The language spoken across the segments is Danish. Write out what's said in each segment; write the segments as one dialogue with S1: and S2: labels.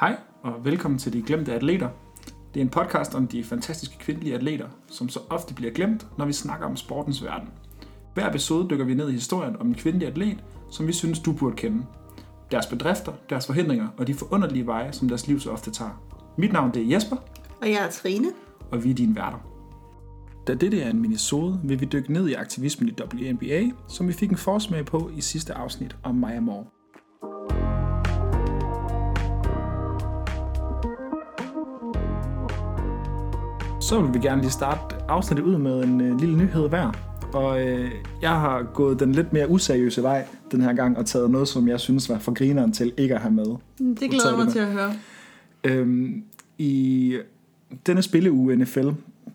S1: Hej og velkommen til De Glemte Atleter. Det er en podcast om de fantastiske kvindelige atleter, som så ofte bliver glemt, når vi snakker om sportens verden. Hver episode dykker vi ned i historien om en kvindelig atlet, som vi synes, du burde kende. Deres bedrifter, deres forhindringer og de forunderlige veje, som deres liv så ofte tager. Mit navn det er Jesper,
S2: Og jeg er Trine.
S1: og vi er dine værter. Da dette er en minisode, vil vi dykke ned i aktivismen i WNBA, som vi fik en forsmag på i sidste afsnit om Maya Moore. Så vil vi gerne lige starte afsnittet ud med en øh, lille nyhed hver. Og øh, jeg har gået den lidt mere useriøse vej den her gang og taget noget, som jeg synes var for grineren til ikke at have med.
S2: Det
S1: tager
S2: glæder mig til at høre.
S1: Øhm, I denne spilleuge NFL,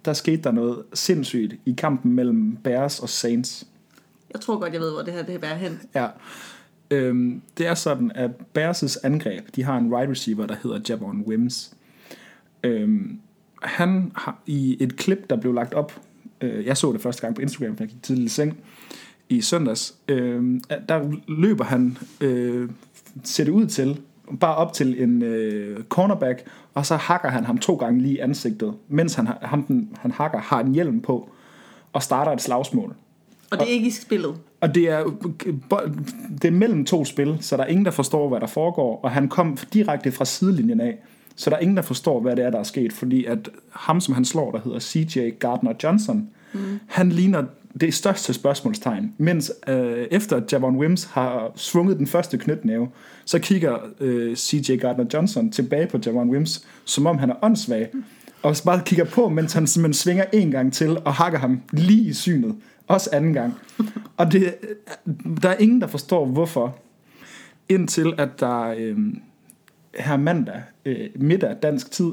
S1: der skete der noget sindssygt i kampen mellem Bears og Saints.
S2: Jeg tror godt, jeg ved, hvor det her det bærer hen.
S1: Ja. Øhm, det er sådan, at Bears' angreb, de har en wide receiver, der hedder Javon Wims. Øhm, han har i et klip, der blev lagt op, øh, jeg så det første gang på Instagram, for jeg gik tidligt i seng, i søndags, øh, der løber han, øh, ser det ud til, bare op til en øh, cornerback, og så hakker han ham to gange lige i ansigtet, mens han, ham, den, han hakker har en hjelm på, og starter et slagsmål.
S2: Og det er ikke i spillet.
S1: Og det er, det er mellem to spil, så der er ingen, der forstår, hvad der foregår. Og han kom direkte fra sidelinjen af, så der er ingen, der forstår, hvad det er, der er sket. Fordi at ham, som han slår, der hedder CJ Gardner Johnson, mm. han ligner det største spørgsmålstegn. Mens øh, efter Javon Wims har svunget den første knytnæve, så kigger øh, CJ Gardner Johnson tilbage på Javon Wims, som om han er åndssvag. Og bare kigger på, mens han simpelthen svinger en gang til og hakker ham lige i synet. Også anden gang. Og det, der er ingen, der forstår, hvorfor. Indtil at der øh, her mandag, øh, middag dansk tid,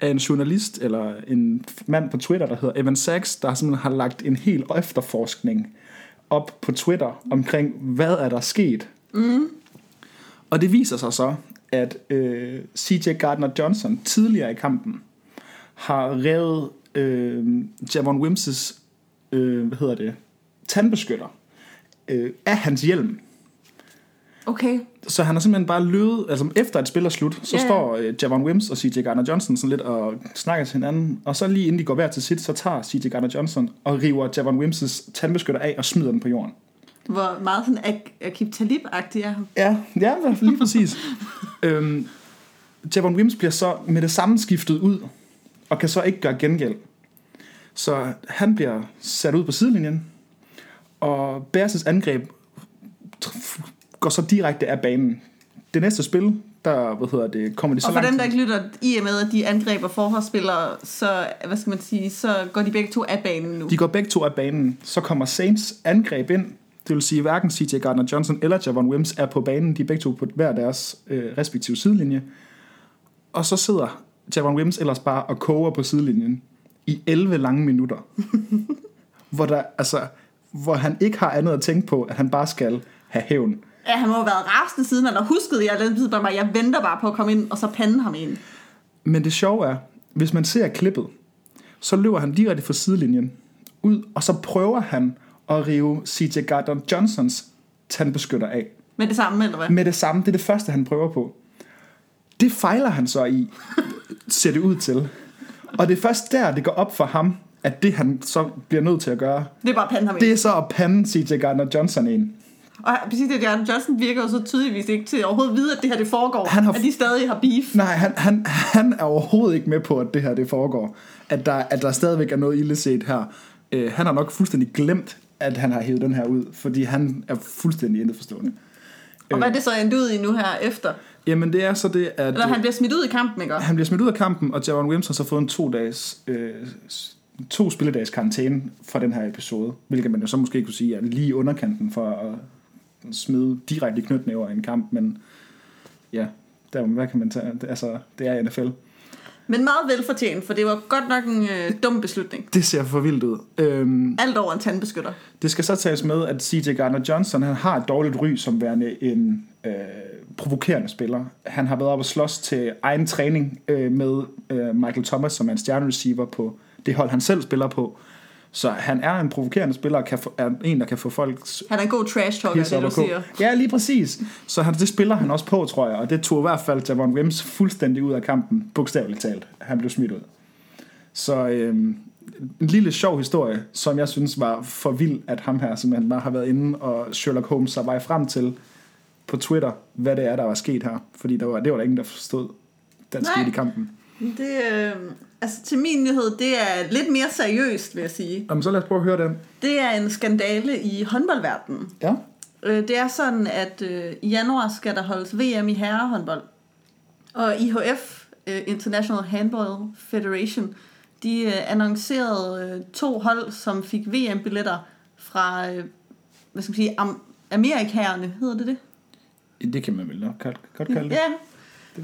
S1: er en journalist eller en mand på Twitter, der hedder Evan Sachs, der simpelthen har lagt en hel efterforskning op på Twitter omkring, hvad er der sket. Mm. Og det viser sig så, at øh, CJ Gardner Johnson tidligere i kampen har revet øh, Javon Wims' øh, hvad hedder det, tandbeskytter øh, af hans hjelm.
S2: Okay.
S1: Så han har simpelthen bare løbet, altså efter et spil er slut, så yeah. står øh, Javon Wims og CJ Gardner Johnson sådan lidt og snakker til hinanden, og så lige inden de går hver til sit, så tager CJ Gardner Johnson og river Javon Wims' tandbeskytter af og smider den på jorden.
S2: Hvor meget sådan Ak- Akib Talib-agtig er han.
S1: Ja, ja lige præcis. øhm, Javon Wims bliver så med det samme skiftet ud, og kan så ikke gøre gengæld. Så han bliver sat ud på sidelinjen, og Bears' angreb går så direkte af banen. Det næste spil, der hvad hedder det, kommer de så
S2: Og for
S1: langt.
S2: dem, der ikke lytter, i og med, at de angreber forholdsspillere, så, hvad skal man sige, så går de begge to af banen nu.
S1: De går begge to af banen. Så kommer Saints angreb ind. Det vil sige, at hverken CJ Gardner Johnson eller Javon Wims er på banen. De er begge to på hver deres øh, respektive sidelinje. Og så sidder Javon Wims ellers bare og koger på sidelinjen i 11 lange minutter. hvor, der, altså, hvor han ikke har andet at tænke på, at han bare skal have hævn.
S2: Ja, han må have været rasende siden, han har husket, jeg, den tid, bare, jeg venter bare på at komme ind, og så pande ham ind.
S1: Men det sjove er, hvis man ser klippet, så løber han direkte fra sidelinjen ud, og så prøver han at rive CJ Gardner Johnsons tandbeskytter af.
S2: Med det samme, eller hvad?
S1: Med det samme, det er det første, han prøver på. Det fejler han så i, ser det ud til. Og det er først der, det går op for ham, at det han så bliver nødt til at gøre,
S2: Det er bare pande ham ind.
S1: det er så at pande CJ Gardner Johnson ind.
S2: Og præcis det, Jørgen Johnson virker jo så tydeligvis ikke til overhovedet at vide, at det her det foregår.
S1: Han har-
S2: At de stadig har beef.
S1: Nej, han, han, han er overhovedet ikke med på, at det her det foregår. At der, at der stadigvæk er noget illeset her. Øh, han har nok fuldstændig glemt, at han har hævet den her ud, fordi han er fuldstændig indeforstående.
S2: Og hvad er det så endt ud i nu her efter?
S1: Jamen det er så det, at
S2: Eller han bliver smidt ud i kampen, ikke?
S1: han bliver smidt ud af kampen, og Javon Wims har så fået en to dages, øh, to spilledags karantæne fra den her episode, hvilket man jo så måske kunne sige er lige underkanten for at smide direkte knytnæver i en kamp, men ja, der, hvad kan man tage, altså, det er NFL.
S2: Men meget velfortjent, for det var godt nok en øh, dum beslutning.
S1: Det ser for vildt ud. Øhm,
S2: Alt over en tandbeskytter.
S1: det skal så tages med, at CJ Gardner Johnson han har et dårligt ry som værende en øh, provokerende spiller. Han har været op og slås til egen træning øh, med øh, Michael Thomas, som er en stjernereceiver på det hold, han selv spiller på. Så han er en provokerende spiller, og kan få, er en, der kan få folk
S2: Han er en god trash talker, det du siger.
S1: Ja, lige præcis. Så han, det spiller han også på, tror jeg, og det tog i hvert fald Javon Wims fuldstændig ud af kampen, bogstaveligt talt. Han blev smidt ud. Så øhm, en lille sjov historie, som jeg synes var for vild, at ham her simpelthen bare har været inde, og Sherlock Holmes har vej frem til på Twitter, hvad det er, der var sket her. Fordi der var, det var der ingen, der forstod, der
S2: Nej.
S1: skete i kampen.
S2: Det, øh, altså til min nyhed, det er lidt mere seriøst, vil jeg sige.
S1: Jamen, så lad os prøve at høre den.
S2: Det er en skandale i håndboldverdenen.
S1: Ja.
S2: Øh, Det er sådan, at øh, i januar skal der holdes VM i herrehåndbold. Og IHF, øh, International Handball Federation, de øh, annoncerede øh, to hold, som fik VM-billetter fra, øh, hvad skal man sige, Am- Amerikaherne, hedder det det?
S1: Det kan man vel nok godt kalde det.
S2: Ja.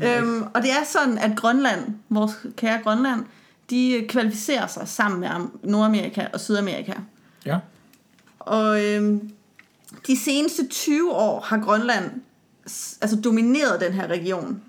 S2: Øhm, og det er sådan, at Grønland, vores kære Grønland, de kvalificerer sig sammen med Am- Nordamerika og Sydamerika.
S1: Ja.
S2: Og øhm, de seneste 20 år har Grønland altså domineret den her region.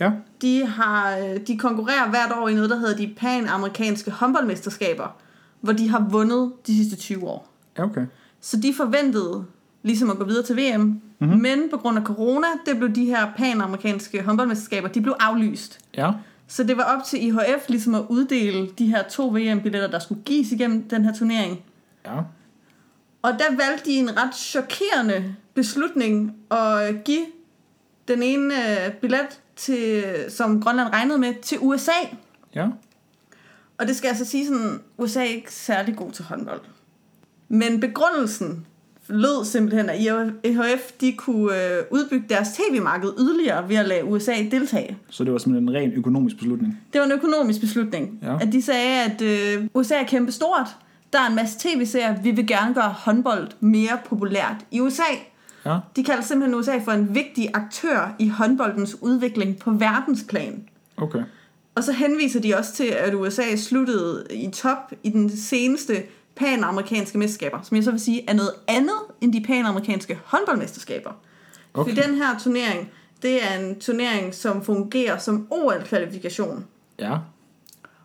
S1: Ja.
S2: De, har, øh, de konkurrerer hvert år i noget, der hedder de panamerikanske håndboldmesterskaber, hvor de har vundet de sidste 20 år.
S1: Ja, okay.
S2: Så de forventede ligesom at gå videre til VM, mm-hmm. men på grund af corona, det blev de her panamerikanske håndboldmesterskaber, de blev aflyst.
S1: Ja.
S2: Så det var op til IHF ligesom at uddele de her to VM-billetter, der skulle gives igennem den her turnering.
S1: Ja.
S2: Og der valgte de en ret chokerende beslutning at give den ene øh, billet, til, som Grønland regnede med, til USA.
S1: Ja.
S2: Og det skal altså sige sådan, USA er ikke særlig god til håndbold. Men begrundelsen lød simpelthen, at IHF de kunne øh, udbygge deres tv-marked yderligere ved at lade USA deltage.
S1: Så det var simpelthen en ren økonomisk beslutning.
S2: Det var en økonomisk beslutning.
S1: Ja.
S2: At de sagde, at øh, USA er kæmpe stort. Der er en masse tv-serier. Vi vil gerne gøre håndbold mere populært i USA.
S1: Ja.
S2: De kalder simpelthen USA for en vigtig aktør i håndboldens udvikling på verdensplan.
S1: Okay.
S2: Og så henviser de også til, at USA sluttede i top i den seneste panamerikanske mesterskaber, som jeg så vil sige er noget andet end de panamerikanske håndboldmesterskaber. Okay. For den her turnering, det er en turnering, som fungerer som OL-kvalifikation.
S1: Ja.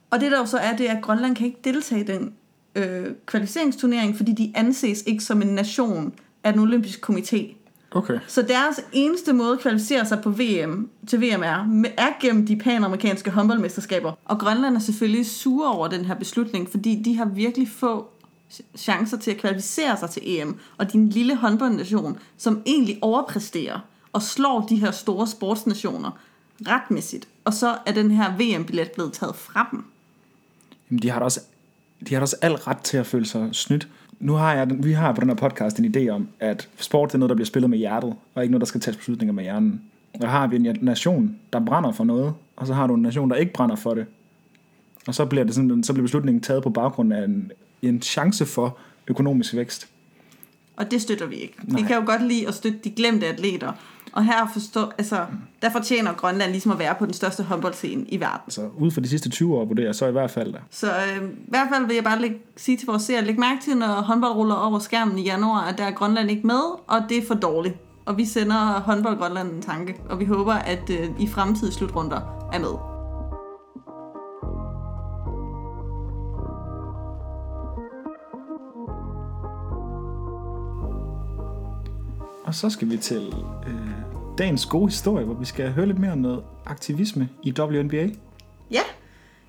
S2: Og det der jo så er, det er, at Grønland kan ikke deltage i den øh, kvalificeringsturnering, fordi de anses ikke som en nation af den olympiske komité.
S1: Okay.
S2: Så deres eneste måde at kvalificere sig på VM, til VM er, er gennem de panamerikanske håndboldmesterskaber. Og Grønland er selvfølgelig sure over den her beslutning, fordi de har virkelig få chancer til at kvalificere sig til EM. Og din lille håndboldnation, som egentlig overpræsterer og slår de her store sportsnationer retmæssigt. Og så er den her VM-billet blevet taget fra dem.
S1: Jamen, de har da også, de har da også al ret til at føle sig snydt. Nu har jeg, vi har på den her podcast en idé om, at sport det er noget, der bliver spillet med hjertet, og ikke noget, der skal tages beslutninger med hjernen. Og har vi en nation, der brænder for noget, og så har du en nation, der ikke brænder for det. Og så bliver, det sådan, så bliver beslutningen taget på baggrund af en, en chance for økonomisk vækst.
S2: Og det støtter vi ikke.
S1: Nej.
S2: Vi kan jo godt lide at støtte de glemte atleter. Og her forstå, altså, der fortjener Grønland ligesom at være på den største håndboldscene i verden.
S1: Altså, ud fra de sidste 20 år vurderer jeg så i hvert fald der.
S2: Så øh, i hvert fald vil jeg bare lægge, sige til vores seere, læg mærke til, når håndbold ruller over skærmen i januar, at der er Grønland ikke med, og det er for dårligt. Og vi sender håndbold Grønland en tanke, og vi håber, at øh, i fremtidige slutrunder er med.
S1: Og så skal vi til øh, dagens gode historie, hvor vi skal høre lidt mere om noget aktivisme i WNBA.
S2: Ja,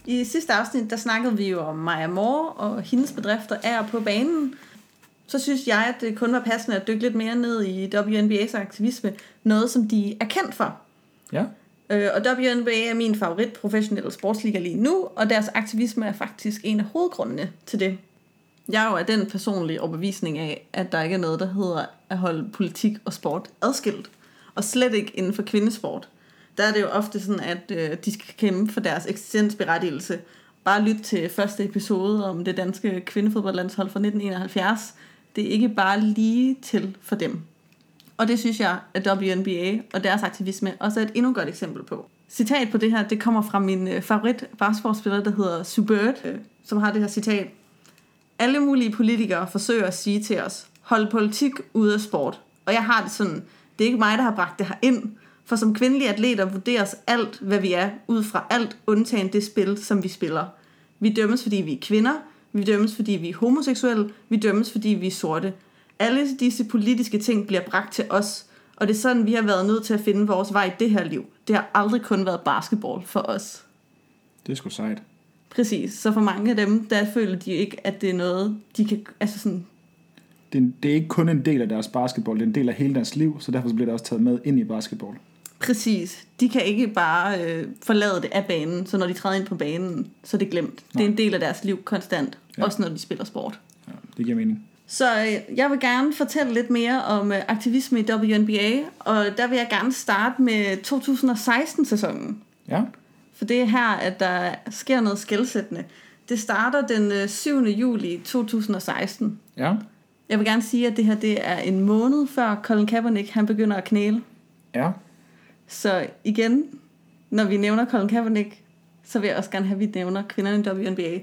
S2: i sidste afsnit, der snakkede vi jo om Maja Moore og hendes bedrifter er på banen. Så synes jeg, at det kun var passende at dykke lidt mere ned i WNBA's aktivisme. Noget, som de er kendt for.
S1: Ja,
S2: Øh, og WNBA er min favorit professionelle sportsliga lige nu, og deres aktivisme er faktisk en af hovedgrundene til det. Jeg er jo af den personlige overbevisning af, at der ikke er noget, der hedder at holde politik og sport adskilt. Og slet ikke inden for kvindesport. Der er det jo ofte sådan, at øh, de skal kæmpe for deres eksistensberettigelse. Bare lyt til første episode om det danske kvindefodboldlandshold fra 1971. Det er ikke bare lige til for dem. Og det synes jeg, at WNBA og deres aktivisme også er et endnu godt eksempel på. Citat på det her, det kommer fra min øh, favorit basketballspiller, der hedder Subert, øh, som har det her citat. Alle mulige politikere forsøger at sige til os, hold politik ude af sport. Og jeg har det sådan, det er ikke mig, der har bragt det her ind. For som kvindelige atleter vurderes alt, hvad vi er, ud fra alt undtagen det spil, som vi spiller. Vi dømmes, fordi vi er kvinder. vi dømmes, fordi vi er homoseksuelle, vi dømmes, fordi vi er sorte. Alle disse politiske ting bliver bragt til os, og det er sådan, vi har været nødt til at finde vores vej i det her liv. Det har aldrig kun været basketball for os.
S1: Det er sgu sejt.
S2: Præcis. Så for mange af dem, der føler de ikke, at det er noget, de kan... Altså sådan,
S1: Det er, det er ikke kun en del af deres basketball, det er en del af hele deres liv, så derfor bliver det også taget med ind i basketball.
S2: præcis. De kan ikke bare øh, forlade det af banen, så når de træder ind på banen, så er det glemt. Det er en del af deres liv konstant.
S1: Ja.
S2: Også når de spiller sport.
S1: Ja, det giver mening.
S2: Så øh, jeg vil gerne fortælle lidt mere om øh, aktivisme i WNBA, og der vil jeg gerne starte med 2016-sæsonen.
S1: Ja,
S2: For det er her, at der sker noget skældsættende. Det starter den øh, 7. juli 2016.
S1: ja,
S2: Jeg vil gerne sige, at det her det er en måned før Colin Kaepernick han begynder at knæle.
S1: ja,
S2: Så igen, når vi nævner Colin Kaepernick, så vil jeg også gerne have, at vi nævner kvinderne i WNBA.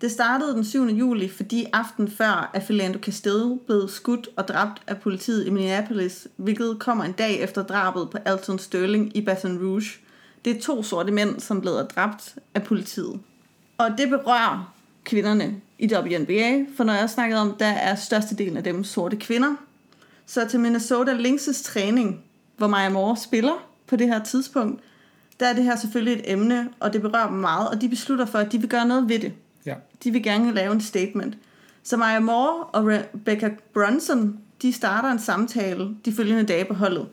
S2: Det startede den 7. juli, fordi aften før er Philando Castile blevet skudt og dræbt af politiet i Minneapolis, hvilket kommer en dag efter drabet på Alton Sterling i Baton Rouge. Det er to sorte mænd, som blev dræbt af politiet. Og det berører kvinderne i WNBA, for når jeg snakkede om, der er størstedelen af dem sorte kvinder. Så til Minnesota Lynx' træning, hvor Maja Moore spiller på det her tidspunkt, der er det her selvfølgelig et emne, og det berører dem meget, og de beslutter for, at de vil gøre noget ved det.
S1: ja.
S2: De vil gerne lave en statement. Så Maja Moore og Rebecca Brunson, de starter en samtale de følgende dage på holdet.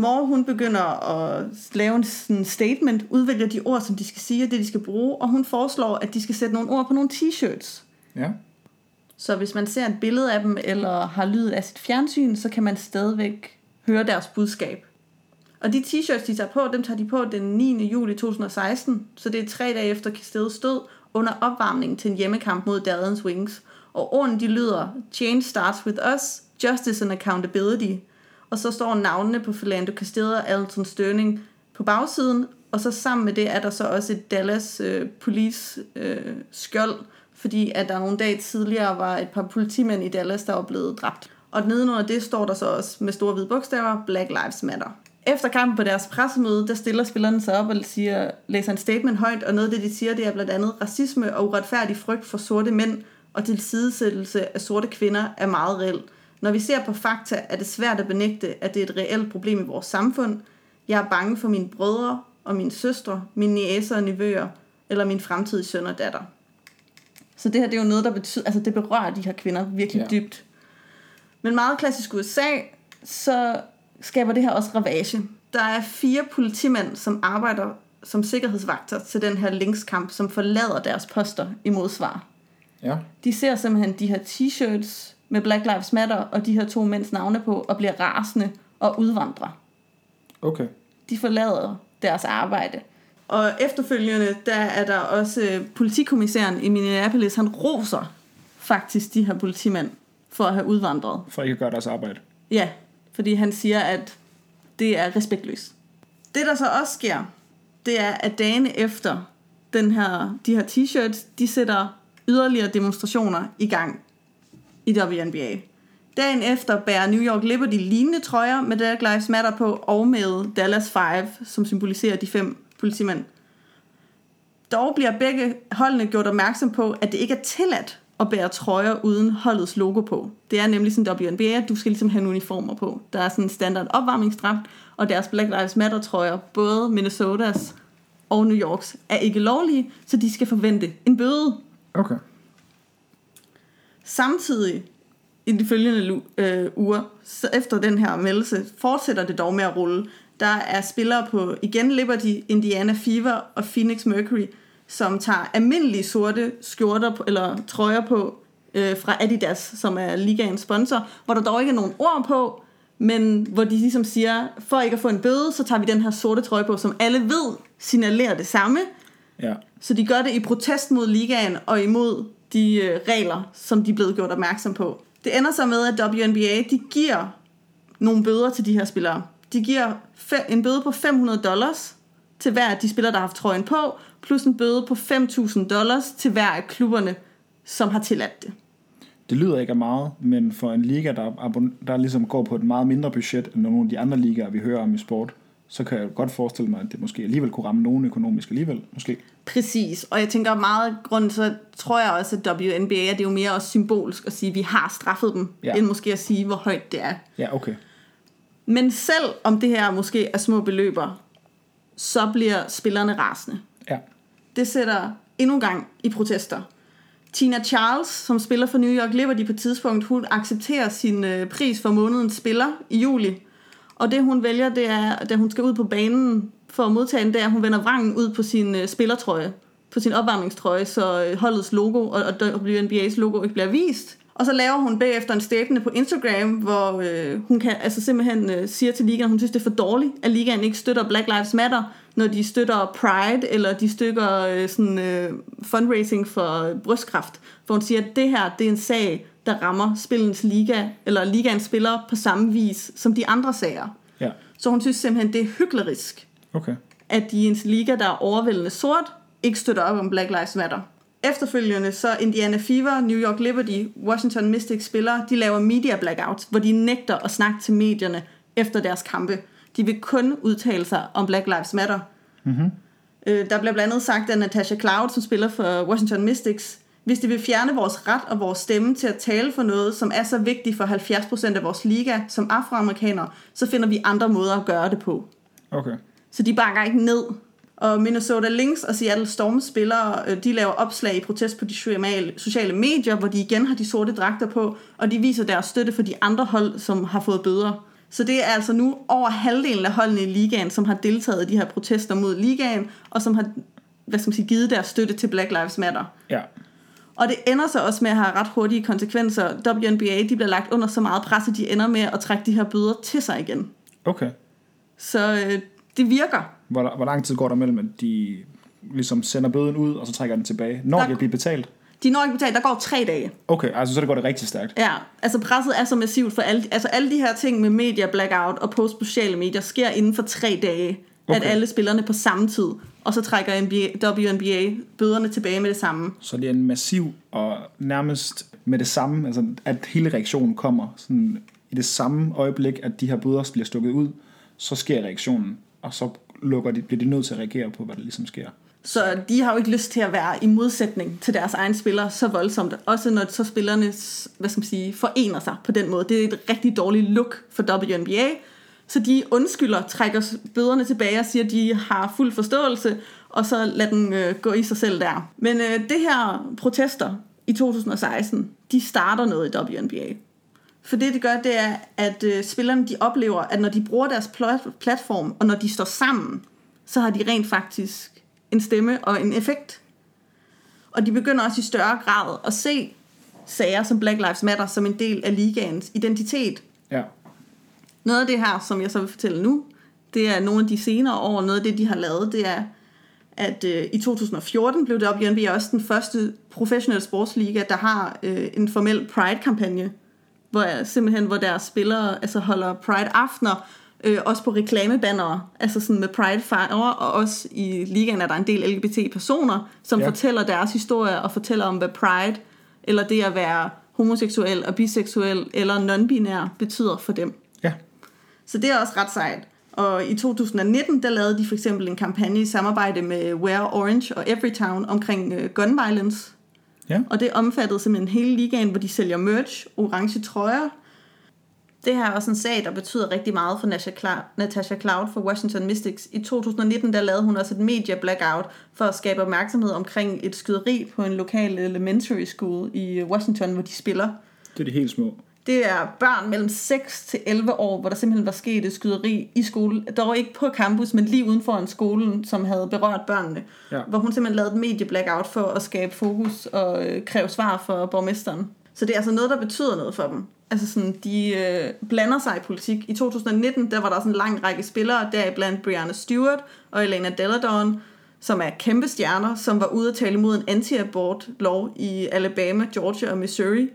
S2: Moore, hun begynder at lave en sådan statement, udvælger de ord, som de skal sige, og det de skal bruge, og hun foreslår, at de skal sætte nogle ord på nogle t-shirts.
S1: ja.
S2: Så hvis man ser et billede af dem, eller har lyd af sit fjernsyn, så kan man stadigvæk høre deres budskab. Og de t-shirts, de tager på, dem tager de på den 9. juli 2016, så det er tre dage efter Castille's død, under opvarmningen til en hjemmekamp mod Dallas Wings. Og ordene de lyder, Change starts with us, justice and accountability. Og så står navnene på Philando Castile og Alton Sterling på bagsiden, og så sammen med det er der så også et Dallas øh, Police øh, skjold, fordi at der nogle dage tidligere var et par politimænd i Dallas, der var blevet dræbt. Og nedenunder det står der så også med store hvide bogstaver, Black Lives Matter. Efter kampen på deres pressemøde, der stiller spillerne sig op og siger, læser en statement højt, og noget af det, de siger, det er blandt andet racisme og uretfærdig frygt for sorte mænd og tilsidesættelse af sorte kvinder er meget reelt. Når vi ser på fakta, er det svært at benægte, at det er et reelt problem i vores samfund. Jeg er bange for mine brødre og mine søstre, mine niæser og nevøer, eller min fremtidige søn og datter. Så det her, det er jo noget, der betyder, altså det berører de her kvinder virkelig
S1: ja.
S2: dybt. Men meget klassisk USA, så skaber det her også ravage. Der er fire politimænd, som arbejder som sikkerhedsvagter til den her linkskamp, som forlader deres poster i modsvar.
S1: Ja,
S2: De ser simpelthen de her t-shirts med Black Lives Matter og de her to mænds navne på, og bliver rasende og udvandrer.
S1: okay.
S2: De forlader deres arbejde. Og efterfølgende, der er der også øh, politikommissæren i Minneapolis, han roser faktisk de her politimænd for at have udvandret.
S1: For ikke at gøre deres arbejde.
S2: Ja, fordi han siger, at det er respektløst. Det, der så også sker, det er, at dagen efter den her, de her t-shirts, de sætter yderligere demonstrationer i gang i WNBA. Dagen efter bærer New York Liberty lignende trøjer med Black Lives Matter på, og med Dallas 5, som symboliserer de fem politimænd. Dog bliver begge holdene gjort opmærksom på, at det ikke er tilladt at bære trøjer uden holdets logo på. Det er nemlig sådan WNBA, at du skal ligesom have uniformer på. Der er sådan en standard opvarmningsdragt, og deres Black Lives Matter trøjer, både Minnesotas og New Yorks, er ikke lovlige, så de skal forvente en bøde.
S1: Okay.
S2: Samtidig i de følgende øh, uger, så efter den her meldelse, fortsætter det dog med at rulle. Der er spillere på igen Liberty, Indiana Fever og Phoenix Mercury, som tager almindelige sorte skjorter på, eller trøjer på øh, fra Adidas, som er ligaens sponsor, hvor der dog ikke er nogen ord på, men hvor de ligesom siger, for ikke at få en bøde, så tager vi den her sorte trøje på, som alle ved signalerer det samme,
S1: Ja,
S2: så de gør det i protest mod ligaen og imod de øh, regler, som de er blevet gjort opmærksom på. Det ender så med, at WNBA de giver nogle bøder til de her spillere. De giver fe- en bøde på 500 dollars til hver af de spillere, der har haft trøjen på, plus en bøde på 5.000 dollars til hver af klubberne, som har tilladt det.
S1: det lyder ikke af meget, men for en liga, der, abon- der ligesom går på et meget mindre budget end nogle af de andre ligaer, vi hører om i sport, så kan jeg godt forestille mig, at det måske alligevel kunne ramme nogen økonomisk alligevel, måske.
S2: Præcis, og jeg tænker meget grund, så tror jeg også, at WNBA er det jo mere også symbolsk at sige, at vi har straffet dem,
S1: Ja.
S2: end måske at sige, hvor højt det er.
S1: Ja, okay.
S2: Men selv om det her måske er små beløber, så bliver spillerne rasende.
S1: Ja.
S2: Det sætter endnu en gang i protester. Tina Charles, som spiller for New York Liberty på tidspunkt, hun accepterer sin øh, pris for månedens spiller i juli. Og det hun vælger, det er, da hun skal ud på banen for at modtage den, det er, at hun vender vrangen ud på sin øh, spillertrøje, på sin opvarmningstrøje, så øh, holdets logo og, og WNBA's logo ikke bliver vist. Og så laver hun bagefter en statement på Instagram, hvor øh, hun kan altså simpelthen øh, siger til ligaen, at hun synes, det er for dårligt, at ligaen ikke støtter Black Lives Matter, når de støtter Pride, eller de støtter øh, sådan, øh, fundraising for brystkræft. For hun siger, at det her det er en sag, der rammer spillens liga, eller ligaens spillere på samme vis som de andre sager.
S1: Ja.
S2: Så hun synes simpelthen, det er hyklerisk,
S1: Okay.
S2: at de i en liga, der er overvældende sort, ikke støtter op om Black Lives Matter. Efterfølgende så Indiana Fever, New York Liberty, Washington Mystics spillere, de laver media blackouts, hvor de nægter at snakke til medierne efter deres kampe. De vil kun udtale sig om Black Lives Matter.
S1: Mm-hmm.
S2: Øh, der bliver blandt andet sagt af Natasha Cloud, som spiller for Washington Mystics, hvis de vil fjerne vores ret og vores stemme til at tale for noget, som er så vigtigt for 70% af vores liga som afroamerikanere, så finder vi andre måder at gøre det på.
S1: Okay.
S2: Så de bakker ikke ned. Og Minnesota Lynx og Seattle Storm spillere, øh, de laver opslag i protest på de sociale- sociale medier, hvor de igen har de sorte dragter på, og de viser deres støtte for de andre hold, som har fået bøder. Så det er altså nu over halvdelen af holdene i ligaen, som har deltaget i de her protester mod ligaen, og som har hvad skal man sige, givet deres støtte til Black Lives Matter.
S1: Ja.
S2: Og det ender så også med at have ret hurtige konsekvenser. WNBA de bliver lagt under så meget pres, at de ender med at trække de her bøder til sig igen.
S1: Okay.
S2: Så øh, det virker.
S1: Hvor, hvor lang tid går der mellem, at de ligesom sender bøden ud, og så trækker den tilbage? Når
S2: Der-
S1: de bliver betalt?
S2: De når ikke betalt, der går tre dage.
S1: Okay, altså så det går det rigtig stærkt.
S2: Ja, altså presset er så massivt for alle, altså alle de her ting med media blackout og post på sociale medier sker inden for tre dage. Okay. at alle spillerne på samme tid, og så trækker NBA, WNBA bøderne tilbage med det samme.
S1: Så det er en massiv og nærmest med det samme, altså at hele reaktionen kommer sådan i det samme øjeblik, at de her bøder bliver stukket ud, så sker reaktionen, og så lukker de, bliver de nødt til at reagere på, hvad der ligesom sker.
S2: Så de har jo ikke lyst til at være i modsætning til deres egen spillere så voldsomt. Også når så spillerne hvad skal man sige, forener sig på den måde. Det er et rigtig dårligt look for WNBA. Så de undskylder, trækker bøderne tilbage og siger, at de har fuld forståelse, og så lader den øh, gå i sig selv der. Men øh, det her protester i 2016, de starter noget i WNBA. For det, det gør, det er, at øh, spillerne de oplever, at når de bruger deres plat- platform, og når de står sammen, så har de rent faktisk en stemme og en effekt. Og de begynder også i større grad at se sager som Black Lives Matter som en del af ligaens identitet.
S1: Ja.
S2: Noget af det her, som jeg så vil fortælle nu, det er nogle af de senere år, noget af det, de har lavet, det er, at øh, i 2014 blev WNBA også den første professionelle sportsliga, der har øh, en formel Pride-kampagne, hvor simpelthen hvor deres spillere altså holder Pride-aftener, øh, også på reklamebannere, altså sådan med Pride-farver, og også i ligaen er der en del LGBT-personer, som
S1: ja.
S2: fortæller deres historie og fortæller om, hvad Pride, eller det at være homoseksuel og biseksuel eller non-binær betyder for dem. Så det er også ret sejt. Og i 2019, der lavede de for eksempel en kampagne i samarbejde med Wear Orange og Everytown omkring øh, gun violence.
S1: Ja.
S2: Og det omfattede simpelthen hele ligaen, hvor de sælger merch, orange trøjer. Det her er også en sag, der betyder rigtig meget for Natasha Cloud, Natasha Cloud for Washington Mystics. I 2019, der lavede hun også et media blackout for at skabe opmærksomhed omkring et skyderi på en lokal elementary school i Washington, hvor de spiller.
S1: Det er de helt små.
S2: Det er børn mellem 6 til 11 år, hvor der simpelthen var sket et skyderi i skole. Dog ikke på campus, men lige uden for en skolen, som havde berørt børnene.
S1: Ja.
S2: Hvor hun simpelthen lavede et medieblackout for at skabe fokus og øh, kræve svar for borgmesteren. Så det er altså noget, der betyder noget for dem. Altså sådan, de øh, blander sig i politik. I 2019, der var der sådan en lang række spillere, deriblandt Brianna Stewart og Elena Deladon, som er kæmpe stjerner, som var ude at tale imod en anti-abort-lov i Alabama, Georgia og Missouri.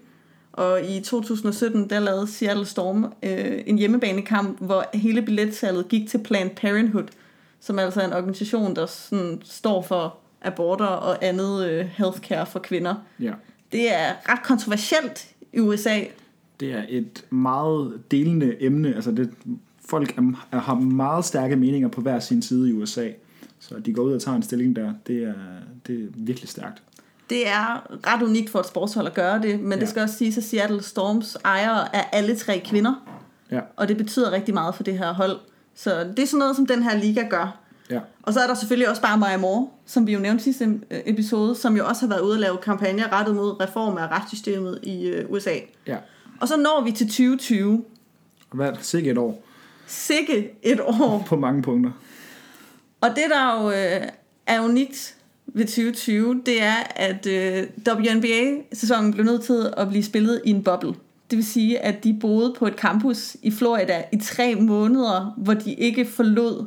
S2: Og i 2017, der lavede Seattle Storm øh, en hjemmebanekamp, hvor hele billetsalget gik til Planned Parenthood, som altså er en organisation, der sådan står for aborter og andet øh, healthcare for kvinder.
S1: Ja.
S2: Det er ret kontroversielt i USA.
S1: Det er et meget delende emne. Altså det, folk er, har meget stærke meninger på hver sin side i USA. Så de går ud og tager en stilling der, det er, det er virkelig stærkt.
S2: Det er ret unikt for et sportshold at gøre det, men ja. det skal også siges, at Seattle Storms ejere er alle tre kvinder.
S1: Ja.
S2: Og det betyder rigtig meget for det her hold. Så det er sådan noget, som den her liga gør.
S1: Ja.
S2: Og så er der selvfølgelig også bare Maja Moore, som vi jo nævnte sidste øh, episode, som jo også har været ude at lave kampagner rettet mod reform af retssystemet i øh, USA.
S1: Ja.
S2: Og så når vi til 2020.
S1: Og hvad? Sikke et år.
S2: Sikke et år.
S1: På mange punkter.
S2: Og det, der jo øh, er unikt ved 2020, det er, at øh, WNBA-sæsonen blev nødt til at blive spillet i en boble. Det vil sige, at de boede på et campus i Florida i tre måneder, hvor de ikke forlod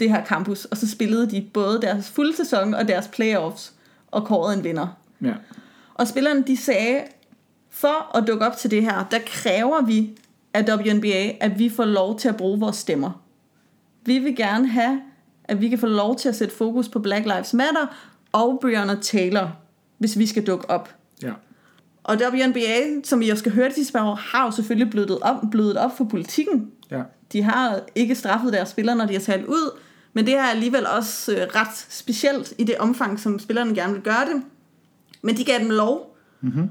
S2: det her campus, og så spillede de både deres fulde sæson og deres playoffs, og kårede en vinder.
S1: Ja.
S2: Og spillerne de sagde, for at dukke op til det her, der kræver vi af WNBA, at vi får lov til at bruge vores stemmer. Vi vil gerne have, at vi kan få lov til at sætte fokus på Black Lives Matter og Breonna Taylor, hvis vi skal dukke op.
S1: Ja.
S2: Og WNBA, som I også skal høre de sidste par år, har jo selvfølgelig blødet op, blødet op for politikken.
S1: Ja.
S2: De har ikke straffet deres spillere, når de har talt ud, men det er alligevel også øh, ret specielt i det omfang, som spillerne gerne vil gøre det. Men de gav dem lov.
S1: Mm-hmm.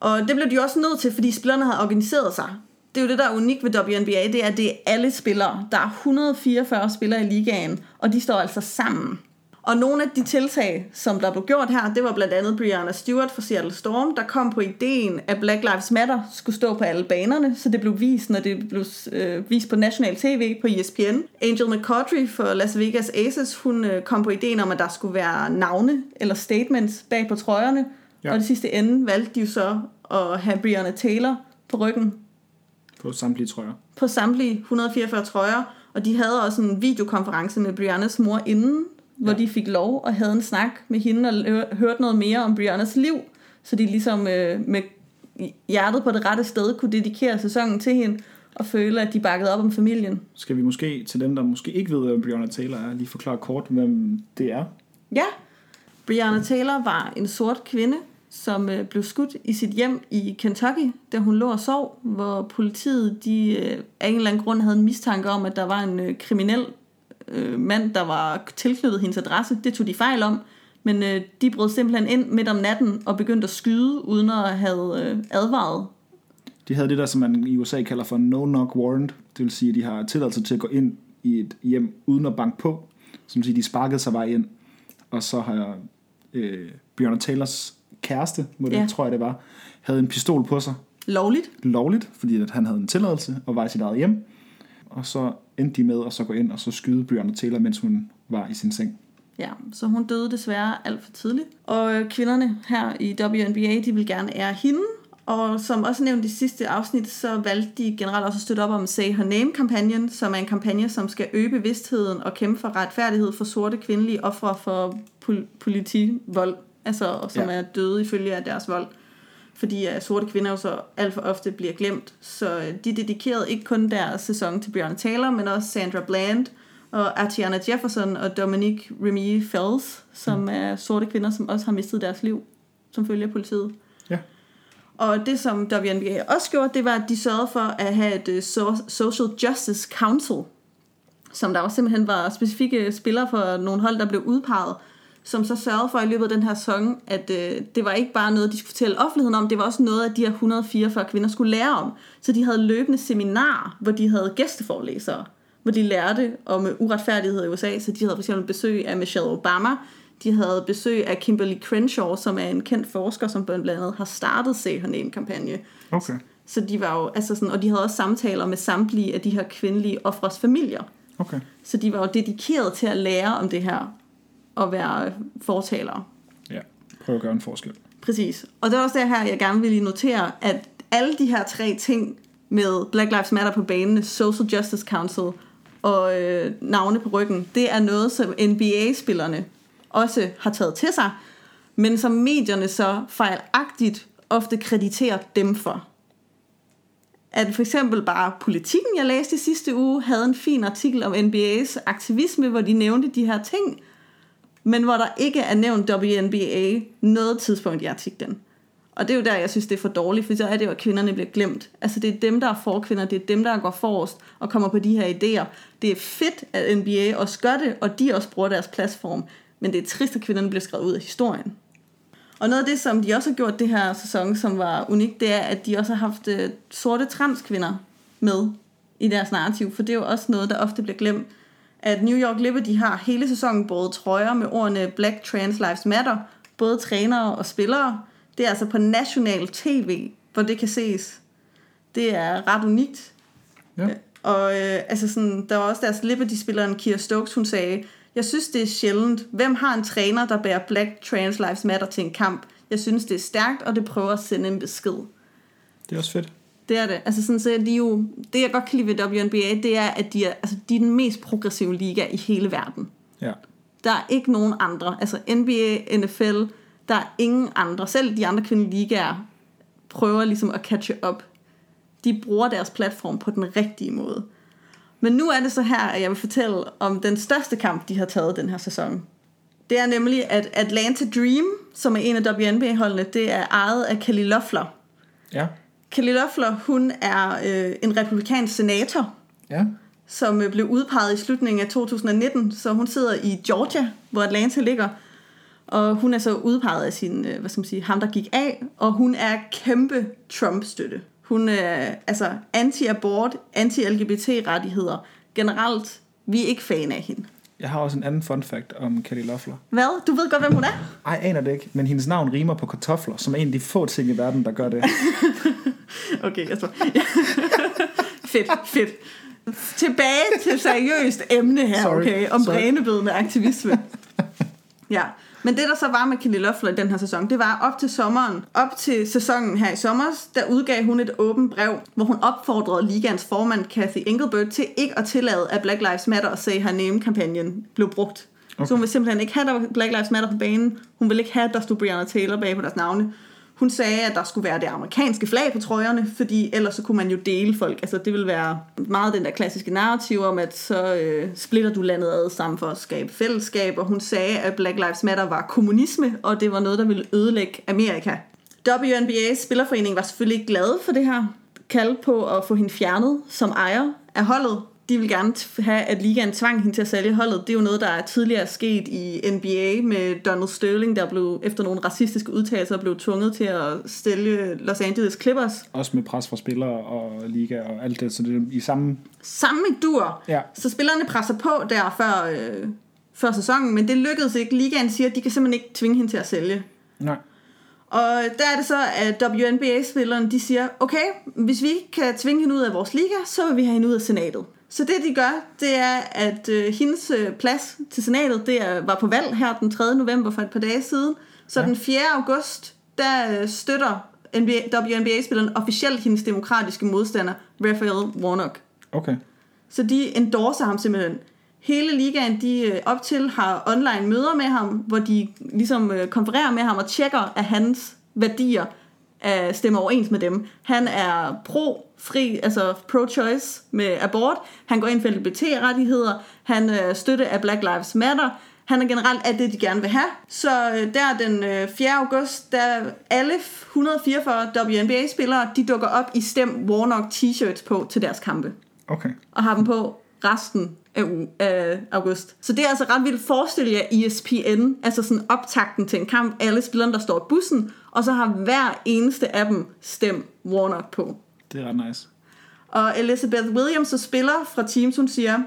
S2: Og det blev de også nødt til, fordi spillerne havde organiseret sig. Det er jo det, der er unikt ved WNBA, det er, at det er alle spillere. Der er 144 spillere i ligaen, og de står altså sammen. Og nogle af de tiltag, som der blev gjort her, det var blandt andet Brianna Stewart fra Seattle Storm, der kom på ideen, at Black Lives Matter skulle stå på alle banerne, så det blev vist, når det blev øh, vist på national tv på ESPN. Angel McCautry for Las Vegas Aces, hun øh, kom på ideen om, at der skulle være navne eller statements bag på trøjerne, ja. og det sidste ende valgte de jo så at have Brianna Taylor på ryggen
S1: På samtlige trøjer.
S2: på samtlige 144 trøjer, og de havde også en videokonference med Briannas mor inden, hvor
S1: Ja.
S2: de fik lov og havde en snak med hende og hø- hørte noget mere om Briannas liv, så de ligesom øh, med hjertet på det rette sted kunne dedikere sæsonen til hende og føle, at de bakkede op om familien.
S1: Skal vi måske, til dem, der måske ikke ved, hvem Breonna Taylor er, lige forklare kort, hvem det er?
S2: Ja, Brianna Taylor var en sort kvinde, som øh, blev skudt i sit hjem i Kentucky, da hun lå og sov, hvor politiet de, øh, af en eller anden grund havde en mistanke om, at der var en øh, kriminel øh, mand, der var tilknyttet hendes adresse. Det tog de fejl om, men øh, de brød simpelthen ind midt om natten og begyndte at skyde, uden at have øh, advaret.
S1: De havde det der, som man i USA kalder for no-knock warrant. Det vil sige, at de har tilladelse til at gå ind i et hjem uden at banke på. Som vil sige, de sparkede sig vej ind. Og så har øh, Breonna Taylors kæreste, må det,
S2: Ja.
S1: tror jeg det var, havde en pistol på sig.
S2: Lovligt.
S1: Lovligt, fordi at han havde en tilladelse og var i sit eget hjem. Og så endte de med at så gå ind og så skyde Breonna Taylor, mens hun var i sin seng.
S2: Ja, så hun døde desværre alt for tidligt. Og kvinderne her i WNBA, de vil gerne ære hende. Og som også nævnt i sidste afsnit, så valgte de generelt også at støtte op om Say Her Name-kampagnen, som er en kampagne, som skal øge bevidstheden og kæmpe for retfærdighed for sorte kvindelige ofre for pol- politivold, altså som
S1: ja.
S2: er døde ifølge af deres vold. Fordi at sorte kvinder jo så alt for ofte bliver glemt. Så øh, de dedikerede ikke kun deres sæson til Breonna Taylor, men også Sandra Bland, og Atiana Jefferson og Dominique Remy Fells, som mm. er sorte kvinder, som også har mistet deres liv, som følge af politiet.
S1: Ja.
S2: Og det, som WNBA også gjorde, det var, at de sørgede for at have et øh, so- Social Justice Council, som der også simpelthen var specifikke spillere for nogle hold, der blev udpeget, som så sørgede for i løbet af den her sæson, at øh, det var ikke bare noget, de skulle fortælle offentligheden om, det var også noget, at de her 144 kvinder skulle lære om. Så de havde løbende seminarer, hvor de havde gæsteforelæsere, hvor de lærte om øh, uretfærdighed i USA. Så de havde for eksempel besøg af Michelle Obama, de havde besøg af Kimberly Crenshaw, som er en kendt forsker, som blandt andet har startet Say Her Name-kampagne.
S1: Okay.
S2: Så de var jo, altså sådan, og de havde også samtaler med samtlige af de her kvindelige ofres familier.
S1: Okay.
S2: Så de var jo dedikeret til at lære om det her, og være fortalere.
S1: Ja. Prøv at gøre en forskel.
S2: Præcis. Og det er også det her, jeg gerne vil notere, at alle de her tre ting med Black Lives Matter på banen, Social Justice Council og øh, navne på ryggen, det er noget, som NBA-spillerne også har taget til sig, men som medierne så fejlagtigt ofte krediterer dem for. At for eksempel bare politikken, jeg læste i sidste uge, havde en fin artikel om NBA's aktivisme, hvor de nævnte de her ting, men hvor der ikke er nævnt WNBA noget tidspunkt i artiklen. Og det er jo der, jeg synes, det er for dårligt, for så er det jo, at kvinderne bliver glemt. Altså det er dem, der er forkvinder, det er dem, der går forrest og kommer på de her idéer. Det er fedt, at NBA også gør det, og de også bruger deres platform. Men det er trist, at kvinderne bliver skrevet ud af historien. Og noget af det, som de også har gjort det her sæson, som var unikt, det er, at de også har haft øh, sorte transkvinder med i deres narrativ, for det er jo også noget, der ofte bliver glemt. At New York Liberty har hele sæsonen både trøjer med ordene Black Trans Lives Matter, både trænere og spillere. Det er altså på national tv, hvor det kan ses. Det er ret unikt.
S1: Ja.
S2: Og øh, altså sådan, der var også deres Liberty-spilleren Kira Stokes, hun sagde, jeg synes, det er sjældent. Hvem har en træner, der bærer Black Trans Lives Matter til en kamp? Jeg synes, det er stærkt, og det prøver at sende en besked.
S1: Det er også fedt.
S2: Det er det. Altså sådan, så er de jo, det jeg godt kan lide ved WNBA, det er, at de er, altså, de er den mest progressive liga i hele verden.
S1: Ja.
S2: Der er ikke nogen andre. Altså NBA, NFL, der er ingen andre. Selv de andre kvindelige ligaer prøver ligesom at catche up. De bruger deres platform på den rigtige måde. Men nu er det så her, at jeg vil fortælle om den største kamp, de har taget den her sæson. Det er nemlig, at Atlanta Dream, som er en af WNBA-holdene, det er ejet af Kelly Loeffler.
S1: Ja.
S2: Kelly Loeffler, hun er øh, en republikansk senator,
S1: Ja.
S2: som øh, blev udpeget i slutningen af 2019, så hun sidder i Georgia, hvor Atlanta ligger. Og hun er så udpeget af sin, øh, hvad skal man sige, ham der gik af, og hun er kæmpe Trump-støtte. Hun er altså anti-abort, anti-LGBT-rettigheder. Generelt, vi er ikke fan af hende.
S1: Jeg har også en anden fun fact om Kelly Loeffler.
S2: Hvad? Du ved godt, hvem hun er?
S1: Ej, jeg aner det ikke, men hendes navn rimer på kartofler, som er en af de få ting i verden, der gør det.
S2: Okay, jeg tror... fedt, fedt. Tilbage til seriøst emne her,
S1: Sorry,
S2: okay? Om
S1: sorry.
S2: brænebidende aktivisme. Ja, men det der så var med Kelly Loeffler i den her sæson, det var op til sommeren, op til sæsonen her i sommer, der udgav hun et åbent brev, hvor hun opfordrede ligaens formand Kathy Engelbert til ikke at tillade, at Black Lives Matter og Say Her Name-kampagnen blev brugt. Okay. Så hun ville simpelthen ikke have, at der var Black Lives Matter på banen. Hun ville ikke have, at der stod Breonna Taylor bag på deres navne. Hun sagde, at der skulle være det amerikanske flag på trøjerne, fordi ellers så kunne man jo dele folk. Altså det vil være meget den der klassiske narrativ om, at så øh, splitter du landet ad sammen for at skabe fællesskab. Og hun sagde, at Black Lives Matter var kommunisme, og det var noget, der ville ødelægge Amerika. WNBA's spillerforening var selvfølgelig glad for det her kald på at få hende fjernet som ejer af holdet. De vil gerne have, at ligaen tvang hende til at sælge holdet. Det er jo noget, der er tidligere sket i NBA med Donald Sterling, der blev efter nogle racistiske udtalelser blev tvunget til at sælge Los Angeles Clippers.
S1: Også med pres fra spillere og liga og alt det, så det er i samme...
S2: Samme dur.
S1: Ja.
S2: Så spillerne presser på der før, øh, før sæsonen, men det lykkedes ikke. Ligaen siger, at de kan simpelthen ikke tvinge hende til at sælge.
S1: Nej.
S2: Og der er det så, at WNBA-spillerne de siger, okay, hvis vi ikke kan tvinge hende ud af vores liga, så vil vi have hende ud af senatet. Så det de gør, det er, at øh, hendes øh, plads til senatet, det er, var på valg her den 3. november for et par dage siden. Så
S1: Ja.
S2: den 4. august, der øh, støtter NBA, WNBA-spilleren officielt hendes demokratiske modstander, Raphael Warnock.
S1: Okay.
S2: Så de endorser ham simpelthen. Hele ligaen, de øh, op til har online møder med ham, hvor de ligesom øh, konfererer med ham og tjekker, at hans værdier øh, stemmer overens med dem. Han er pro-fri, altså pro-choice med abort. Han går ind for LGBT-rettigheder. Han øh, støtte af Black Lives Matter. Han er generelt alt det, de gerne vil have. Så øh, der den øh, 4. august, der alle 144 WNBA-spillere, de dukker op i Stem Warnock t-shirts på til deres kampe
S1: Okay.
S2: og har dem på resten af, uge, af august. Så det er altså ret vildt. Forestil jer ESPN, altså sådan optakten til en kamp, alle spillerne, der står i bussen, og så har hver eneste af dem stem Warnock på.
S1: Det er ret nice.
S2: Og Elizabeth Williams, der spiller fra Teams, hun siger,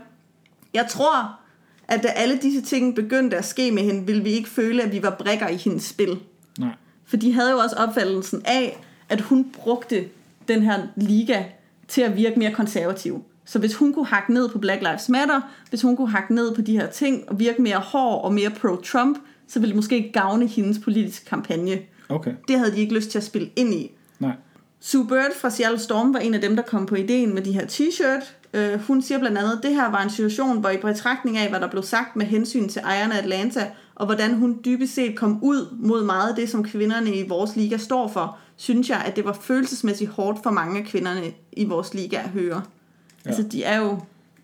S2: jeg tror, at da alle disse ting begyndte at ske med hende, ville vi ikke føle, at vi var brækker i hendes spil.
S1: Nej.
S2: For de havde jo også opfattelsen af, at hun brugte den her liga til at virke mere konservativ. Så hvis hun kunne hakke ned på Black Lives Matter, hvis hun kunne hakke ned på de her ting og virke mere hård og mere pro-Trump, så ville det måske gavne hendes politiske kampagne.
S1: Okay.
S2: Det havde de ikke lyst til at spille ind i.
S1: Nej.
S2: Sue Bird fra Seattle Storm var en af dem, der kom på ideen med de her t-shirt. Øh, hun siger blandt andet, at det her var en situation, hvor i betragtning af, hvad der blev sagt med hensyn til ejerne af Atlanta, og hvordan hun dybest set kom ud mod meget af det, som kvinderne i vores liga står for, synes jeg, at det var følelsesmæssigt hårdt for mange af kvinderne i vores liga at høre. Ja. Altså, de er jo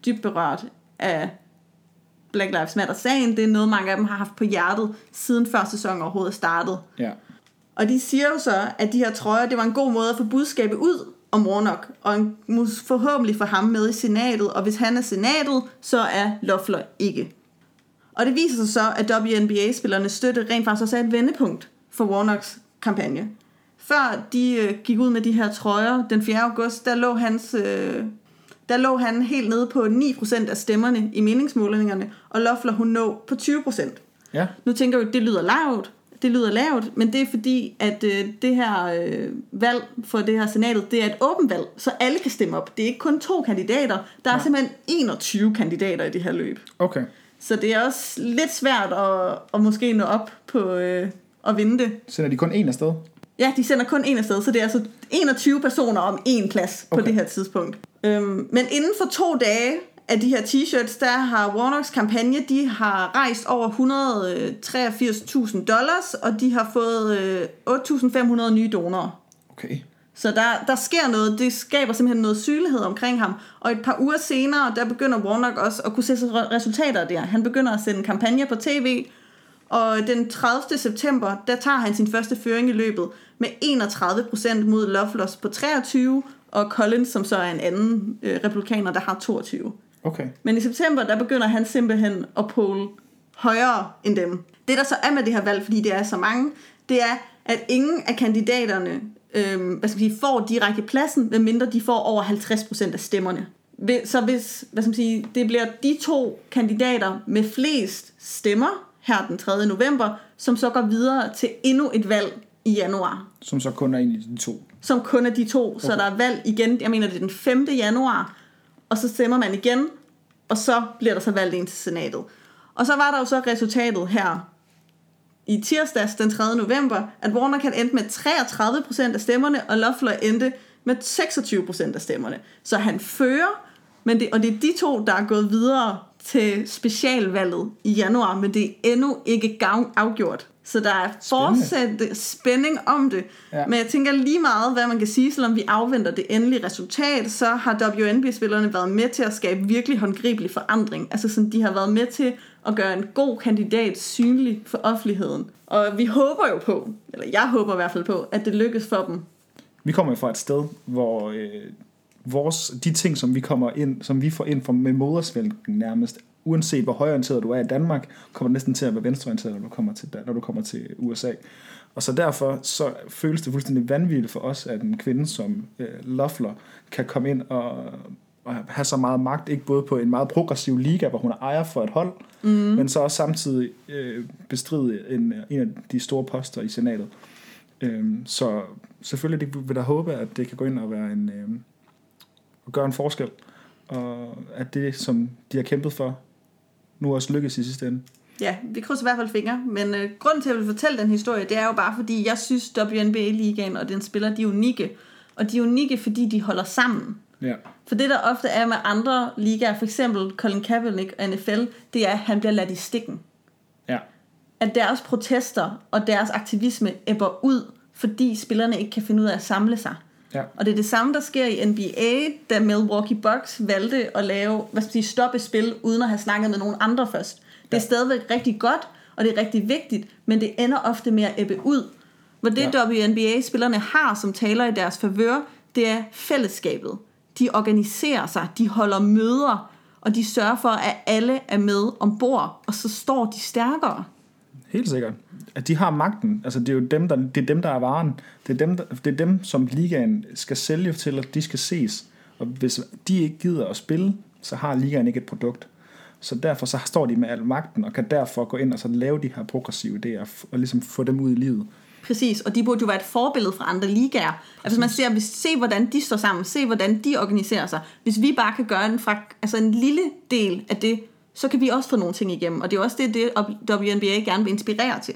S2: dybt berørt af Black Lives Matter-sagen. Det er noget, mange af dem har haft på hjertet, siden før sæsonen overhovedet startede.
S1: Ja.
S2: Og de siger jo så, at de her trøjer, det var en god måde at få budskabet ud om Warnock, og en, forhåbentlig få ham med i senatet, og hvis han er senatet, så er Loeffler ikke. Og det viser sig så, at WNBA-spillernes støtte rent faktisk også er et vendepunkt for Warnocks kampagne. Før de øh, gik ud med de her trøjer den 4. august, der lå hans... Øh, der lå han helt nede på 9% af stemmerne i meningsmålingerne, og Loeffler hun nå på 20%.
S1: Ja,
S2: Nu tænker jeg jo, det lyder lavt, det lyder lavt, men det er fordi, at øh, det her øh, valg for det her senatet, det er et åbent valg, så alle kan stemme op. Det er ikke kun to kandidater, der er simpelthen 21 kandidater i det her løb.
S1: okay.
S2: Så det er også lidt svært at, at måske nå op på øh, at vinde det.
S1: Sender de kun en afsted?
S2: Ja, de sender kun en afsted, så det er altså 21 personer om én plads på
S1: Okay.
S2: det her tidspunkt. Øhm, men inden for to dage af de her t-shirts, der har Warnocks kampagne, de har rejst over 183.000 dollars, og de har fået øh, 8.500 nye donorer.
S1: Okay.
S2: Så der, der sker noget, det skaber simpelthen noget synlighed omkring ham. Og et par uger senere, der begynder Warnock også at kunne se re- resultater der. Han begynder at sende kampagner på tv, og den 30. september, der tager han sin første føring i løbet med 31% mod Loefflers på 23, og Collins, som så er en anden øh, republikaner, der har 22.
S1: Okay.
S2: Men i september, der begynder han simpelthen at pole højere end dem. Det, der så er med det her valg, fordi det er så mange, det er, at ingen af kandidaterne øhm, hvad skal man sige, får direkte pladsen, medmindre de får over 50% af stemmerne. Så hvis hvad skal man sige, det bliver de to kandidater med flest stemmer her den 3. november, som så går videre til endnu et valg i januar
S1: Som så kun er en af de to.
S2: som kun er de to. Okay. Så der er valg igen, jeg mener det er den 5. januar, og så stemmer man igen, og så bliver der så valgt en til senatet. Og så var der jo så resultatet her i tirsdags den 3. november, at Warner kan endte med 33% af stemmerne, og Loeffler endte med 26% af stemmerne. Så han fører, men det, og det er de to, der er gået videre til specialvalget i januar, men det er endnu ikke afgjort. Så der er fortsat spænding om det.
S1: Ja.
S2: Men jeg tænker lige meget, hvad man kan sige, selvom vi afventer det endelige resultat, så har WNB-spillerne været med til at skabe virkelig håndgribelig forandring. Altså sådan, de har været med til at gøre en god kandidat synlig for offentligheden. Og vi håber jo på, eller jeg håber i hvert fald på, at det lykkes for dem.
S1: Vi kommer jo fra et sted, hvor øh, vores, de ting, som vi kommer ind, som vi får ind fra med modersvælgen nærmest, uanset hvor højorienteret du er i Danmark, kommer næsten til at være venstreorienteret, når du kommer til, når du kommer til USA. Og så derfor så føles det fuldstændig vanvittigt for os, at en kvinde som øh, Loeffler kan komme ind og, og have så meget magt, ikke både på en meget progressiv liga, hvor hun er ejer for et hold, mm. men så også samtidig øh, bestride en, en af de store poster i senatet. Øhm, så selvfølgelig vil jeg håbe, at det kan gå ind og være en, øhm, og gøre en forskel, og at det, som de har kæmpet for, nu også lykkes i sidste ende.
S2: Ja, vi krydser i hvert fald fingre, men øh, grunden til, at jeg vil fortælle den historie, det er jo bare, fordi jeg synes, WNBA-ligaen og den spiller, de er unikke. Og de er unikke, fordi de holder sammen.
S1: Ja.
S2: For det, der ofte er med andre ligaer, for eksempel Colin Kaepernick og NFL, det er, at han bliver ladt i stikken.
S1: Ja.
S2: At deres protester og deres aktivisme æbber ud, fordi spillerne ikke kan finde ud af at samle sig.
S1: Ja.
S2: Og det er det samme, der sker i NBA, da Milwaukee Bucks valgte at lave, hvad skal sige, stoppe spil, uden at have snakket med nogen andre først. Det er
S1: Ja.
S2: stadigvæk rigtig godt, og det er rigtig vigtigt, men det ender ofte med at ebbe ud. Hvor det
S1: Ja.
S2: WNBA-spillerne har, som taler i deres favør, det er fællesskabet. De organiserer sig, de holder møder, og de sørger for, at alle er med ombord, og så står de stærkere.
S1: Helt sikkert. At de har magten. Altså, det er jo dem, der, det er dem, der er varen. Det er dem, der, det er dem, som ligaen skal sælge til, at de skal ses. Og hvis de ikke gider at spille, så har ligaen ikke et produkt. Så derfor så står de med al magten, og kan derfor gå ind og så lave de her progressive idéer, og ligesom få dem ud i livet.
S2: Præcis, og de burde jo være et forbillede for andre ligaer. Altså man ser, hvis, se hvordan de står sammen, se hvordan de organiserer sig. Hvis vi bare kan gøre en, fra, altså en lille del af det, så kan vi også få nogle ting igennem. Og det er også det, det WNBA gerne vil inspirere til.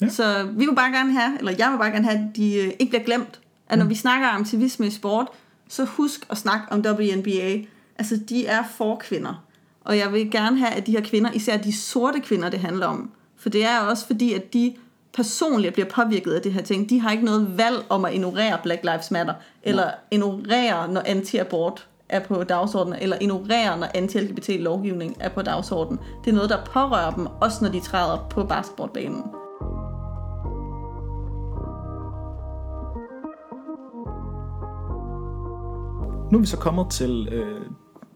S1: Ja.
S2: Så vi vil bare gerne have, eller jeg vil bare gerne have, at de øh, ikke bliver glemt. At når vi snakker om aktivisme i sport, så husk at snakke om WNBA. Altså, de er for kvinder. Og jeg vil gerne have, at de her kvinder, især de sorte kvinder, det handler om. For det er også fordi, at de personligt bliver påvirket af det her ting. De har ikke noget valg om at ignorere Black Lives Matter, eller ignorere, når anti-abort er på dagsordenen, eller ignorerer, når anti-LGBT-lovgivning er på dagsordenen. Det er noget, der pårører dem, også når de træder på basketballbanen.
S1: Nu er vi så kommet til øh,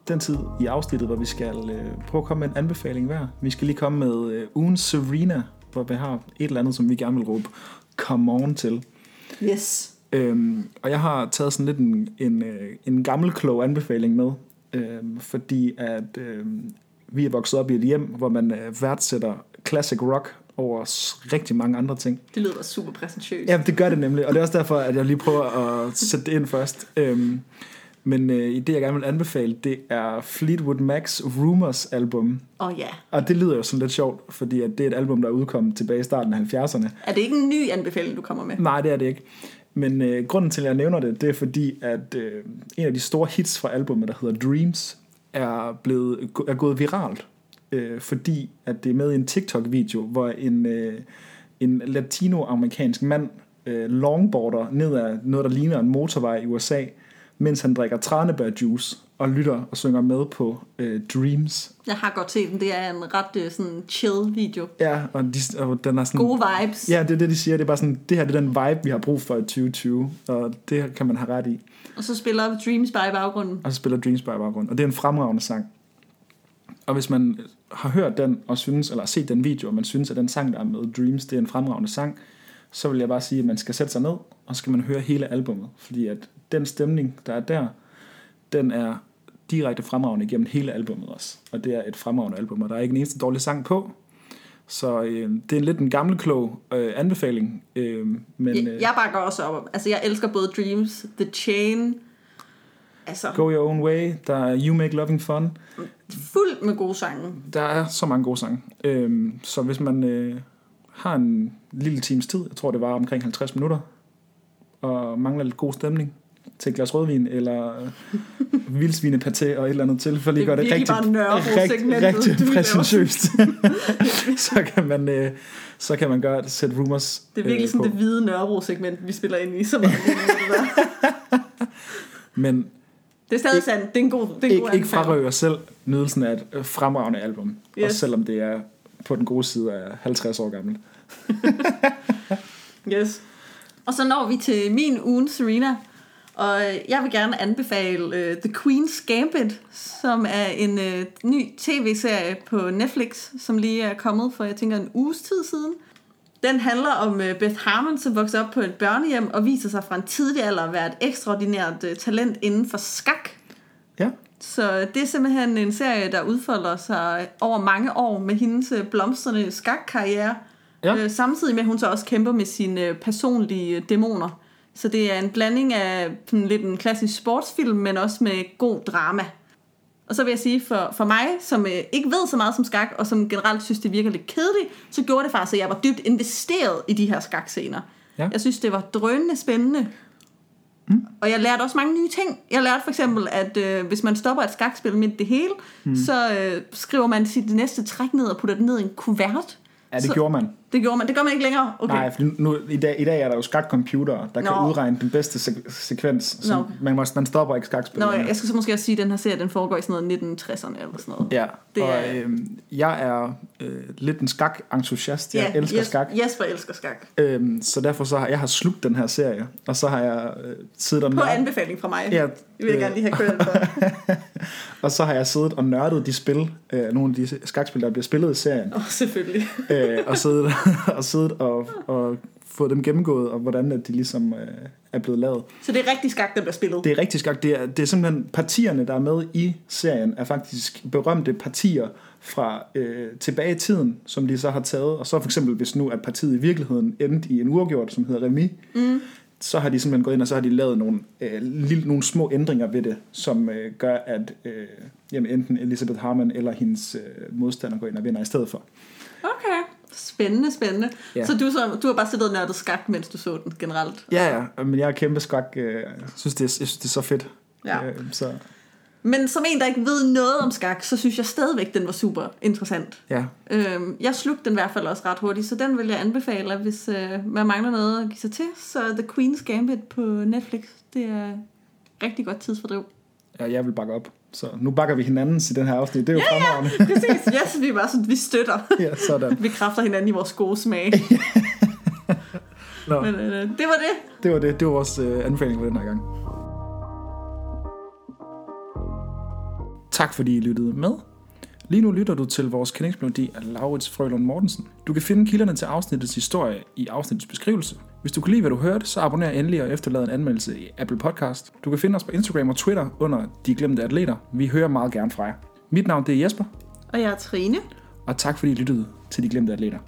S1: den tid i afsnittet, hvor vi skal øh, prøve at komme med en anbefaling hver. Vi skal lige komme med øh, ugen Serena, hvor vi har et eller andet, som vi gerne vil råbe come on til.
S2: Yes.
S1: Øhm, og jeg har taget sådan lidt en, en, øh, en gammel klog anbefaling med, øhm, fordi at øhm, vi er vokset op i et hjem, hvor man øh, værdsætter classic rock over rigtig mange andre ting.
S2: Det lyder super præsentøst.
S1: Ja, det gør det nemlig, og det er også derfor, at jeg lige prøver at sætte det ind først. Øhm, men øh, det, jeg gerne vil anbefale, det er Fleetwood Mac's Rumors album.
S2: Åh oh, ja.
S1: Og det lyder jo sådan lidt sjovt, fordi at det er et album, der er udkommet tilbage i starten af 70'erne.
S2: Er det ikke en ny anbefaling, du kommer med?
S1: Nej, det er det ikke. Men øh, grunden til, at jeg nævner det, det er fordi, at øh, en af de store hits fra albumet, der hedder Dreams, er, blevet, er gået viralt. Øh, fordi at det er med i en TikTok-video, hvor en, øh, en latinoamerikansk mand øh, longboarder ned ad noget, der ligner en motorvej i USA, mens han drikker tranebærjuice og lytter og synger med på øh, Dreams.
S2: Jeg har godt set den. Det er en ret øh, sådan chill video.
S1: Ja, og, de, og den er sådan...
S2: Gode vibes.
S1: Ja, det er det, de siger. Det er bare sådan, det her det er den vibe, vi har brug for i 2020, og det kan man have ret i.
S2: Og så spiller Dreams bare i baggrunden.
S1: Og så spiller Dreams by baggrund, og det er en fremragende sang. Og hvis man har hørt den og synes, eller set den video, og man synes, at den sang, der er med Dreams, det er en fremragende sang, så vil jeg bare sige, at man skal sætte sig ned, og så skal man høre hele albummet. Fordi at den stemning, der er der, den er direkte fremragende igennem hele albummet også. Og det er et fremragende album, og der er ikke en eneste dårlig sang på. Så øh, det er en lidt en gammel klog øh, anbefaling. Øh, men øh,
S2: Jeg bakker også op om. Altså, jeg elsker både Dreams, The Chain. Altså,
S1: Go Your Own Way, der er You Make Loving Fun.
S2: fuldt med gode sange.
S1: Der er så mange gode sange. Øhm, så hvis man øh, har en lille times tid, jeg tror det var omkring 50 minutter, og mangler lidt god stemning til et glas rødvin, eller øh, vildsvinepaté og et eller andet til, for lige
S2: er
S1: gøre det rigtig, rigtig, rigtig præsentøst, så, kan man, øh, så kan man gøre det, sætte rumors
S2: Det er virkelig
S1: øh,
S2: sådan det hvide Nørrebro-segment, vi spiller ind i. Så meget.
S1: Men
S2: det er stadig
S1: Ikke-
S2: sandt. Det er en god, det er en god
S1: ikke, ikke
S2: anbefaling.
S1: frarøve os selv nydelsen af et øh, fremragende album, yes. Også selvom det er på den gode side af 50 år gammelt.
S2: Yes. Og så når vi til min ugen Serena. Og øh, jeg vil gerne anbefale uh, The Queen's Gambit, som er en uh, ny tv-serie på Netflix, som lige er kommet for, jeg tænker, en uges tid siden. Den handler om uh, Beth Harmon, som vokser op på et børnehjem og viser sig fra en tidlig alder at være et ekstraordinært uh, talent inden for skak.
S1: Ja,
S2: Så det er simpelthen en serie, der udfolder sig over mange år med hendes blomstrende skakkarriere.
S1: Ja.
S2: Øh, samtidig med, at hun så også kæmper med sine personlige dæmoner. Så det er en blanding af sådan lidt en klassisk sportsfilm, men også med god drama. Og så vil jeg sige, for, for mig, som øh, ikke ved så meget som skak, og som generelt synes, det virker lidt kedeligt, så gjorde det faktisk, at jeg var dybt investeret i de her skakscener.
S1: Ja.
S2: Jeg synes, det var drønende spændende. Mm. Og jeg lærte også mange nye ting. Jeg lærte for eksempel, at øh, hvis man stopper et skakspil midt det hele, mm. så øh, skriver man sit næste træk ned og putter det ned i en kuvert.
S1: ja det
S2: Så-
S1: gjorde man.
S2: Det gjorde man. Det gør man ikke længere. Okay.
S1: Nej, for nu, i, dag, i dag er der jo skakcomputere, der Nå. kan udregne den bedste se- sekvens. Så
S2: Nå.
S1: man, må, man stopper ikke skakspil.
S2: Nå, jeg skal så måske også sige, at den her serie, den foregår i sådan noget 1960'erne eller sådan noget.
S1: Ja,
S2: Det
S1: og
S2: er-
S1: øh, jeg er øh, lidt en skak-entusiast. Jeg elsker
S2: Jes-
S1: skak.
S2: Jesper elsker skak.
S1: Øhm, så derfor så har jeg har slugt den her serie, og så har jeg øh, siddet og
S2: På
S1: nørdet,
S2: anbefaling fra mig.
S1: Ja,
S2: Det vil jeg
S1: øh,
S2: gerne lige have credit for.
S1: og så har jeg siddet og nørdet de spil, øh, nogle af de skakspil, der bliver spillet i serien,
S2: Åh, oh, selvfølgelig.
S1: øh, og siddet, og, siddet og, og fået dem gennemgået, og hvordan at de ligesom øh, er blevet lavet.
S2: Så det er rigtig skak, der bliver spillet.
S1: Det er rigtig skak. Det er, det er simpelthen partierne, der er med i serien, er faktisk berømte partier fra øh, tilbage i tiden, som de så har taget. Og så for eksempel, hvis nu at partiet i virkeligheden endte i en uafgjort, som hedder Remi, mm. så har de simpelthen gået ind, og så har de lavet nogle, øh, lille, nogle små ændringer ved det, som øh, gør, at øh, jamen, enten Elizabeth Harman eller hendes øh, modstander går ind og vinder i stedet for.
S2: Okay. Spændende, spændende.
S1: Ja.
S2: Så du, så du har bare siddet og nørdet skak, mens du så den generelt?
S1: Ja, ja, men jeg er kæmpe skak. Øh, jeg, synes, det er, jeg synes, det er så fedt.
S2: Ja.
S1: Øh, så
S2: Men som en, der ikke ved noget om skak, så synes jeg stadigvæk, den var super interessant.
S1: ja,
S2: Øhm, jeg slugte den i hvert fald også ret hurtigt, så den vil jeg anbefale, hvis øh, man mangler noget at give sig til. Så The Queen's Gambit på Netflix, det er rigtig godt tidsfordriv.
S1: ja, jeg vil bakke op. Så nu bakker vi hinanden i den her afsnit. Det er jo ja, fremragende.
S2: Ja, præcis. Yes, vi, bare sådan, vi støtter.
S1: Ja, sådan.
S2: Vi kræfter hinanden i vores gode smag.
S1: Nå.
S2: Men øh, det var det.
S1: Det var det. Det var vores øh, anbefaling for den her gang. Tak fordi I lyttede med. Lige nu lytter du til vores kendingsmelodi af Laurits Frølund Mortensen. Du kan finde kilderne til afsnittets historie i afsnittets beskrivelse. Hvis du kunne lide, hvad du hørte, så abonner endelig og efterlad en anmeldelse i Apple Podcast. Du kan finde os på Instagram og Twitter under De Glemte Atleter. Vi hører meget gerne fra jer. Mit navn det er Jesper,
S2: Og jeg er Trine.
S1: og tak fordi I lyttede til De Glemte Atleter.